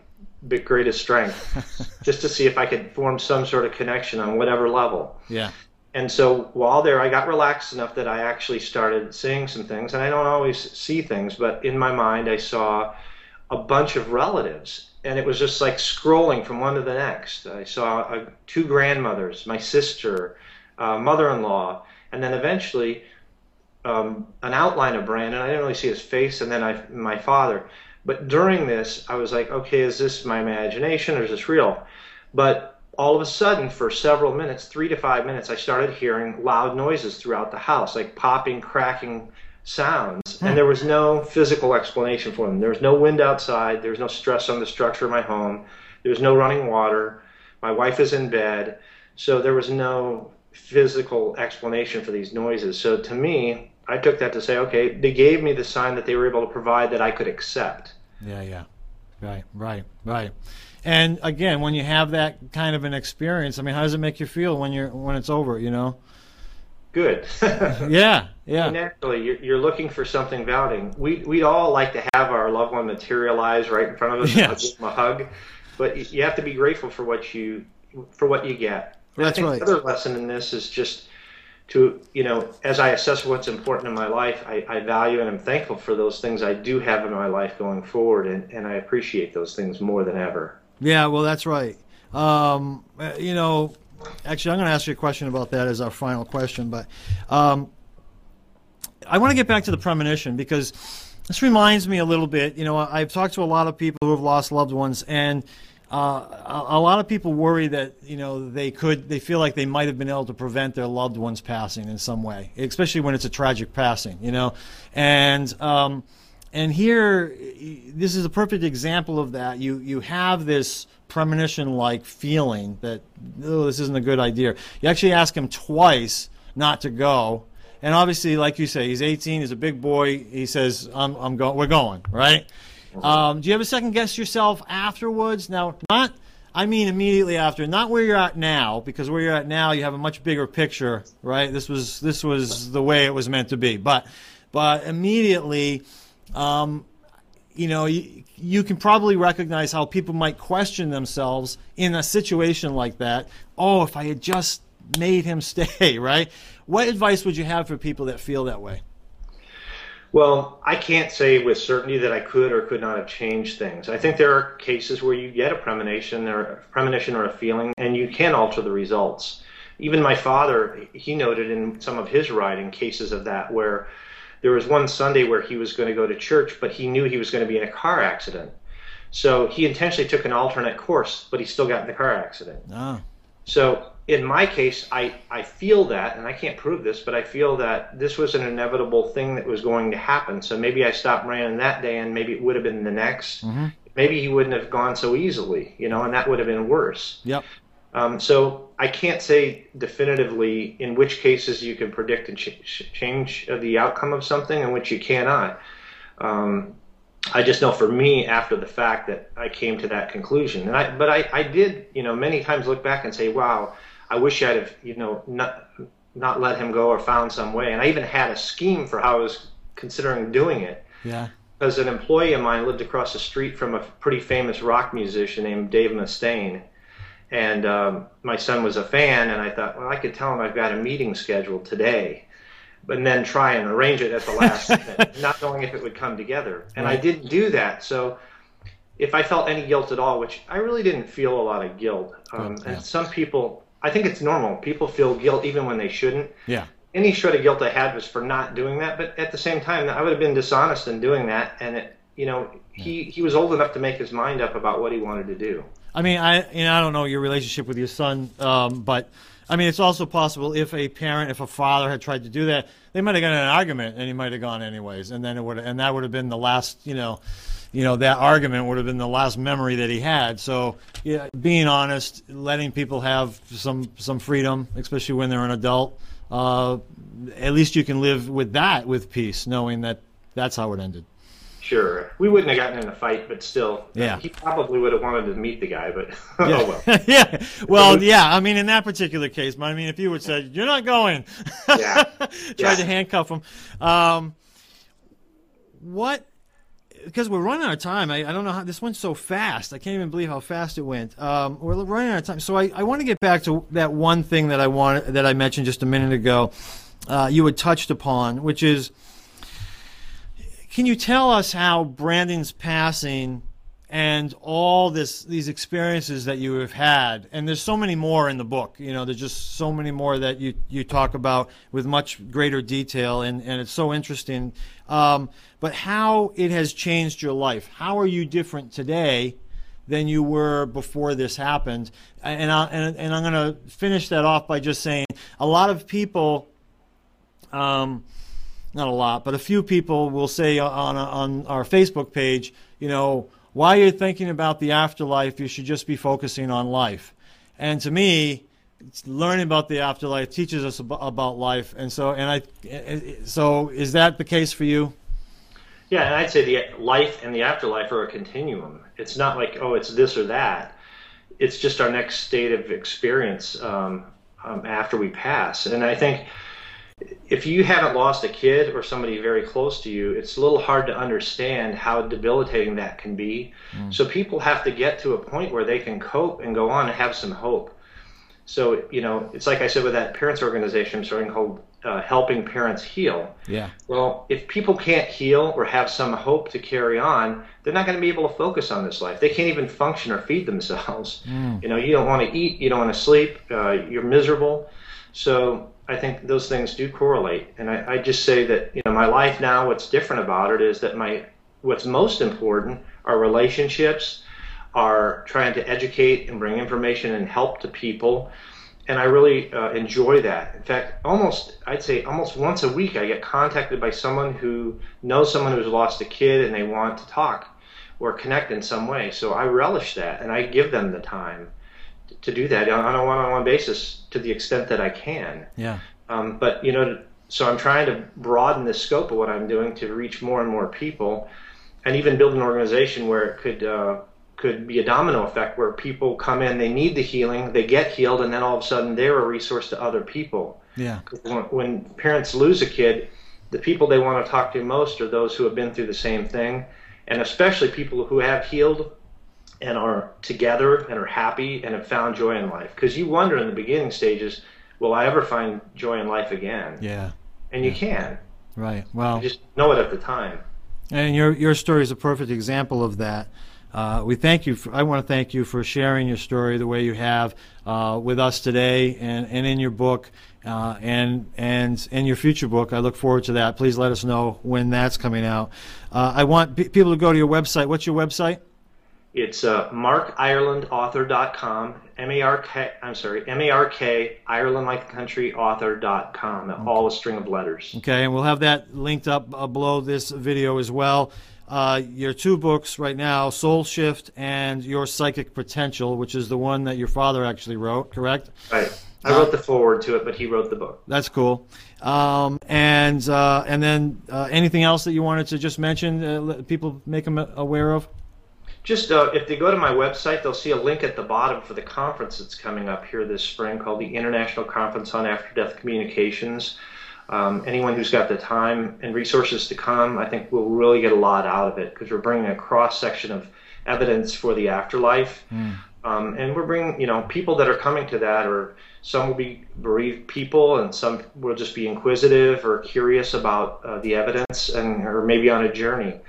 greatest strength, just to see if I could form some sort of connection on whatever level. Yeah and so while there, I got relaxed enough that I actually started seeing some things. And I don't always see things, but in my mind, I saw a bunch of relatives. And it was just like scrolling from one to the next. I saw uh, two grandmothers, my sister, uh, mother in law, and then eventually um, an outline of Brandon. I didn't really see his face, and then I, my father. But during this, I was like, okay, is this my imagination or is this real? But all of a sudden, for several minutes, three to five minutes, I started hearing loud noises throughout the house, like popping, cracking sounds. And there was no physical explanation for them. There was no wind outside. There was no stress on the structure of my home. There was no running water. My wife is in bed. So there was no physical explanation for these noises. So to me, I took that to say, okay, they gave me the sign that they were able to provide that I could accept. Yeah, yeah. Right, right, right. And again, when you have that kind of an experience, I mean, how does it make you feel when you're when it's over? You know. Good. yeah, yeah. Naturally, you're, you're looking for something validating. We we'd all like to have our loved one materialize right in front of us yes. and give them a hug, but you have to be grateful for what you for what you get. That's I think right. The other lesson in this is just to you know, as I assess what's important in my life, I, I value and I'm thankful for those things I do have in my life going forward, and, and I appreciate those things more than ever. Yeah, well, that's right. Um, uh, you know, actually, I'm going to ask you a question about that as our final question, but um, I want to get back to the premonition because this reminds me a little bit. You know, I've talked to a lot of people who have lost loved ones, and uh, a, a, lot of people worry that you know they could, they feel like they might have been able to prevent their loved ones passing in some way, especially when it's a tragic passing. You know, and um, and here, this is a perfect example of that. You you have this premonition-like feeling that oh, this isn't a good idea. You actually ask him twice not to go, and obviously, like you say, he's 18. He's a big boy. He says, "I'm I'm going. We're going." Right? Um, do you ever second guess yourself afterwards? Now, not. I mean immediately after, not where you're at now, because where you're at now, you have a much bigger picture, right? This was this was the way it was meant to be, but but immediately um, you know, you, you, can probably recognize how people might question themselves in a situation like that. Oh, if I had just made him stay, right? What advice would you have for people that feel that way? Well, I can't say with certainty that I could or could not have changed things. I think there are cases where you get a premonition or a premonition or a feeling and you can alter the results. Even my father, he noted in some of his writing cases of that where there was one Sunday where he was going to go to church, but he knew he was going to be in a car accident. So he intentionally took an alternate course, but he still got in the car accident. Oh. So in my case, I, I feel that, and I can't prove this, but I feel that this was an inevitable thing that was going to happen. So maybe I stopped running that day, and maybe it would have been the next. Mm-hmm. Maybe he wouldn't have gone so easily, you know, and that would have been worse. Yep. Um, so I can't say definitively in which cases you can predict and ch- change the outcome of something and which you cannot. Um, I just know for me after the fact that I came to that conclusion. And I, but I, I did, you know, many times look back and say, wow, I wish I'd have, you know, not, not let him go or found some way. And I even had a scheme for how I was considering doing it. Yeah. Because an employee of mine lived across the street from a pretty famous rock musician named Dave Mustaine. And um, my son was a fan, and I thought, well, I could tell him I've got a meeting scheduled today and then try and arrange it at the last minute, not knowing if it would come together. And right. I didn't do that. So if I felt any guilt at all, which I really didn't feel a lot of guilt, um, yeah. and some people, I think it's normal. People feel guilt even when they shouldn't. Yeah. Any shred of guilt I had was for not doing that, but at the same time, I would have been dishonest in doing that. And it, you know, he he was old enough to make his mind up about what he wanted to do. I mean, I you know I don't know your relationship with your son, um, but I mean, it's also possible if a parent, if a father had tried to do that, they might have gotten an argument, and he might have gone anyways, and then it would, and that would have been the last, you know, you know, that argument would have been the last memory that he had. So, yeah, being honest, letting people have some some freedom, especially when they're an adult, uh, at least you can live with that with peace, knowing that that's how it ended. Sure, we wouldn't have gotten in a fight, but still, yeah, he probably would have wanted to meet the guy, but yeah. oh well. yeah, well, yeah. I mean, in that particular case, but I mean, if you would said you're not going, yeah, tried yeah. to handcuff him. Um, what? Because we're running out of time. I, I don't know how this went so fast. I can't even believe how fast it went. Um, we're running out of time, so I, I want to get back to that one thing that I wanted that I mentioned just a minute ago. Uh, you had touched upon, which is can you tell us how Brandon's passing and all this these experiences that you have had and there's so many more in the book you know there's just so many more that you you talk about with much greater detail and and it's so interesting. Um, but how it has changed your life. How are you different today than you were before this happened? And I, and, and I'm going to finish that off by just saying a lot of people um, not a lot, but a few people will say on on our Facebook page, you know, while you're thinking about the afterlife, you should just be focusing on life. And to me, learning about the afterlife teaches us about life. And so, and I, so is that the case for you? Yeah, and I'd say the life and the afterlife are a continuum. It's not like oh, it's this or that. It's just our next state of experience um, um, after we pass. And I think if you haven't lost a kid or somebody very close to you, it's a little hard to understand how debilitating that can be. Mm. So people have to get to a point where they can cope and go on and have some hope. So you know, it's like I said with that parents organization I'm starting called uh, Helping Parents Heal. Yeah. Well, if people can't heal or have some hope to carry on, they're not going to be able to focus on this life. They can't even function or feed themselves. Mm. You know, you don't want to eat, you don't want to sleep, uh, you're miserable. So I think those things do correlate. And I, I just say that, you know, my life now, what's different about it is that my, what's most important are relationships, are trying to educate and bring information and help to people. And I really uh, enjoy that. In fact, almost, I'd say almost once a week, I get contacted by someone who knows someone who's lost a kid and they want to talk or connect in some way. So I relish that and I give them the time to do that on a one-on-one basis to the extent that I can. Yeah. Um, but you know, so I'm trying to broaden the scope of what I'm doing to reach more and more people, and even build an organization where it could uh, could be a domino effect where people come in, they need the healing, they get healed, and then all of a sudden they're a resource to other people. Yeah. When, when parents lose a kid, the people they want to talk to most are those who have been through the same thing, and especially people who have healed and are together and are happy and have found joy in life. Because you wonder in the beginning stages, will I ever find joy in life again? Yeah. And you can. Right. Well, you just know it at the time. And your your story is a perfect example of that. Uh, we thank you. For, I want to thank you for sharing your story the way you have uh, with us today, and, and in your book, uh, and and in your future book. I look forward to that. Please let us know when that's coming out. Uh, I want people to go to your website. What's your website? It's uh, markirelandauthor.com, M-A-R-K, I'm sorry, M-A-R-K, Ireland like the country, author.com, all a string of letters. Okay, and we'll have that linked up uh, below this video as well. uh, your two books right now, Soul Shift and Your Psychic Potential, which is the one that your father actually wrote, correct? Right. I wrote the foreword to it, but he wrote the book. That's cool. Um, and uh, and then uh, anything else that you wanted to just mention, uh, let people make them aware of? Just uh, if they go to my website, they'll see a link at the bottom for the conference that's coming up here this spring called the International Conference on After Death Communications. Um, anyone who's got the time and resources to come, I think will really get a lot out of it because we're bringing a cross section of evidence for the afterlife. Mm. Um, and we're bringing, you know, people that are coming to that, or some will be bereaved people, and some will just be inquisitive or curious about uh, the evidence, and or maybe on a journey.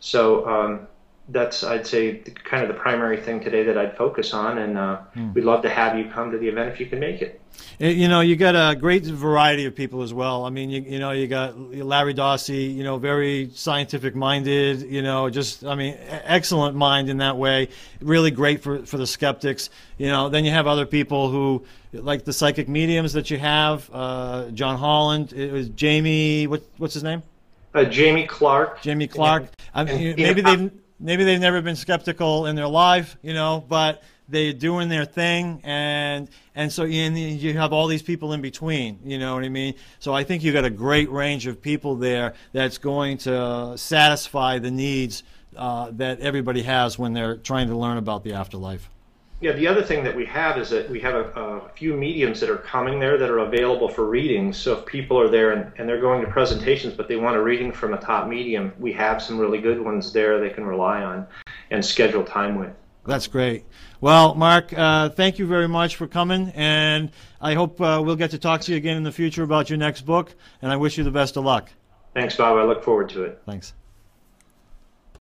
So um, that's I'd say kind of the primary thing today that I'd focus on, and uh, mm. we'd love to have you come to the event if you can make it. You know, you got a great variety of people as well. I mean, you, you know, you got Larry Dossey, you know, very scientific minded, you know, just, I mean, excellent mind in that way. Really great for, for the skeptics. You know, then you have other people who, like the psychic mediums that you have, uh, John Holland, it was Jamie, what, what's his name? Uh, Jamie Clark. Jamie Clark. I mean, maybe they've maybe they've never been skeptical in their life, you know, but they're doing their thing, and and so you, you have all these people in between. You know what I mean? So I think you've got a great range of people there that's going to satisfy the needs uh, that everybody has when they're trying to learn about the afterlife. Yeah, the other thing that we have is that we have a, a, few mediums that are coming there that are available for readings. So if people are there and, and, they're going to presentations, but they want a reading from a top medium, we have some really good ones there they can rely on and schedule time with. That's great. Well, Mark, uh, thank you very much for coming, and I hope uh, we'll get to talk to you again in the future about your next book, and I wish you the best of luck. Thanks, Bob. I look forward to it. Thanks.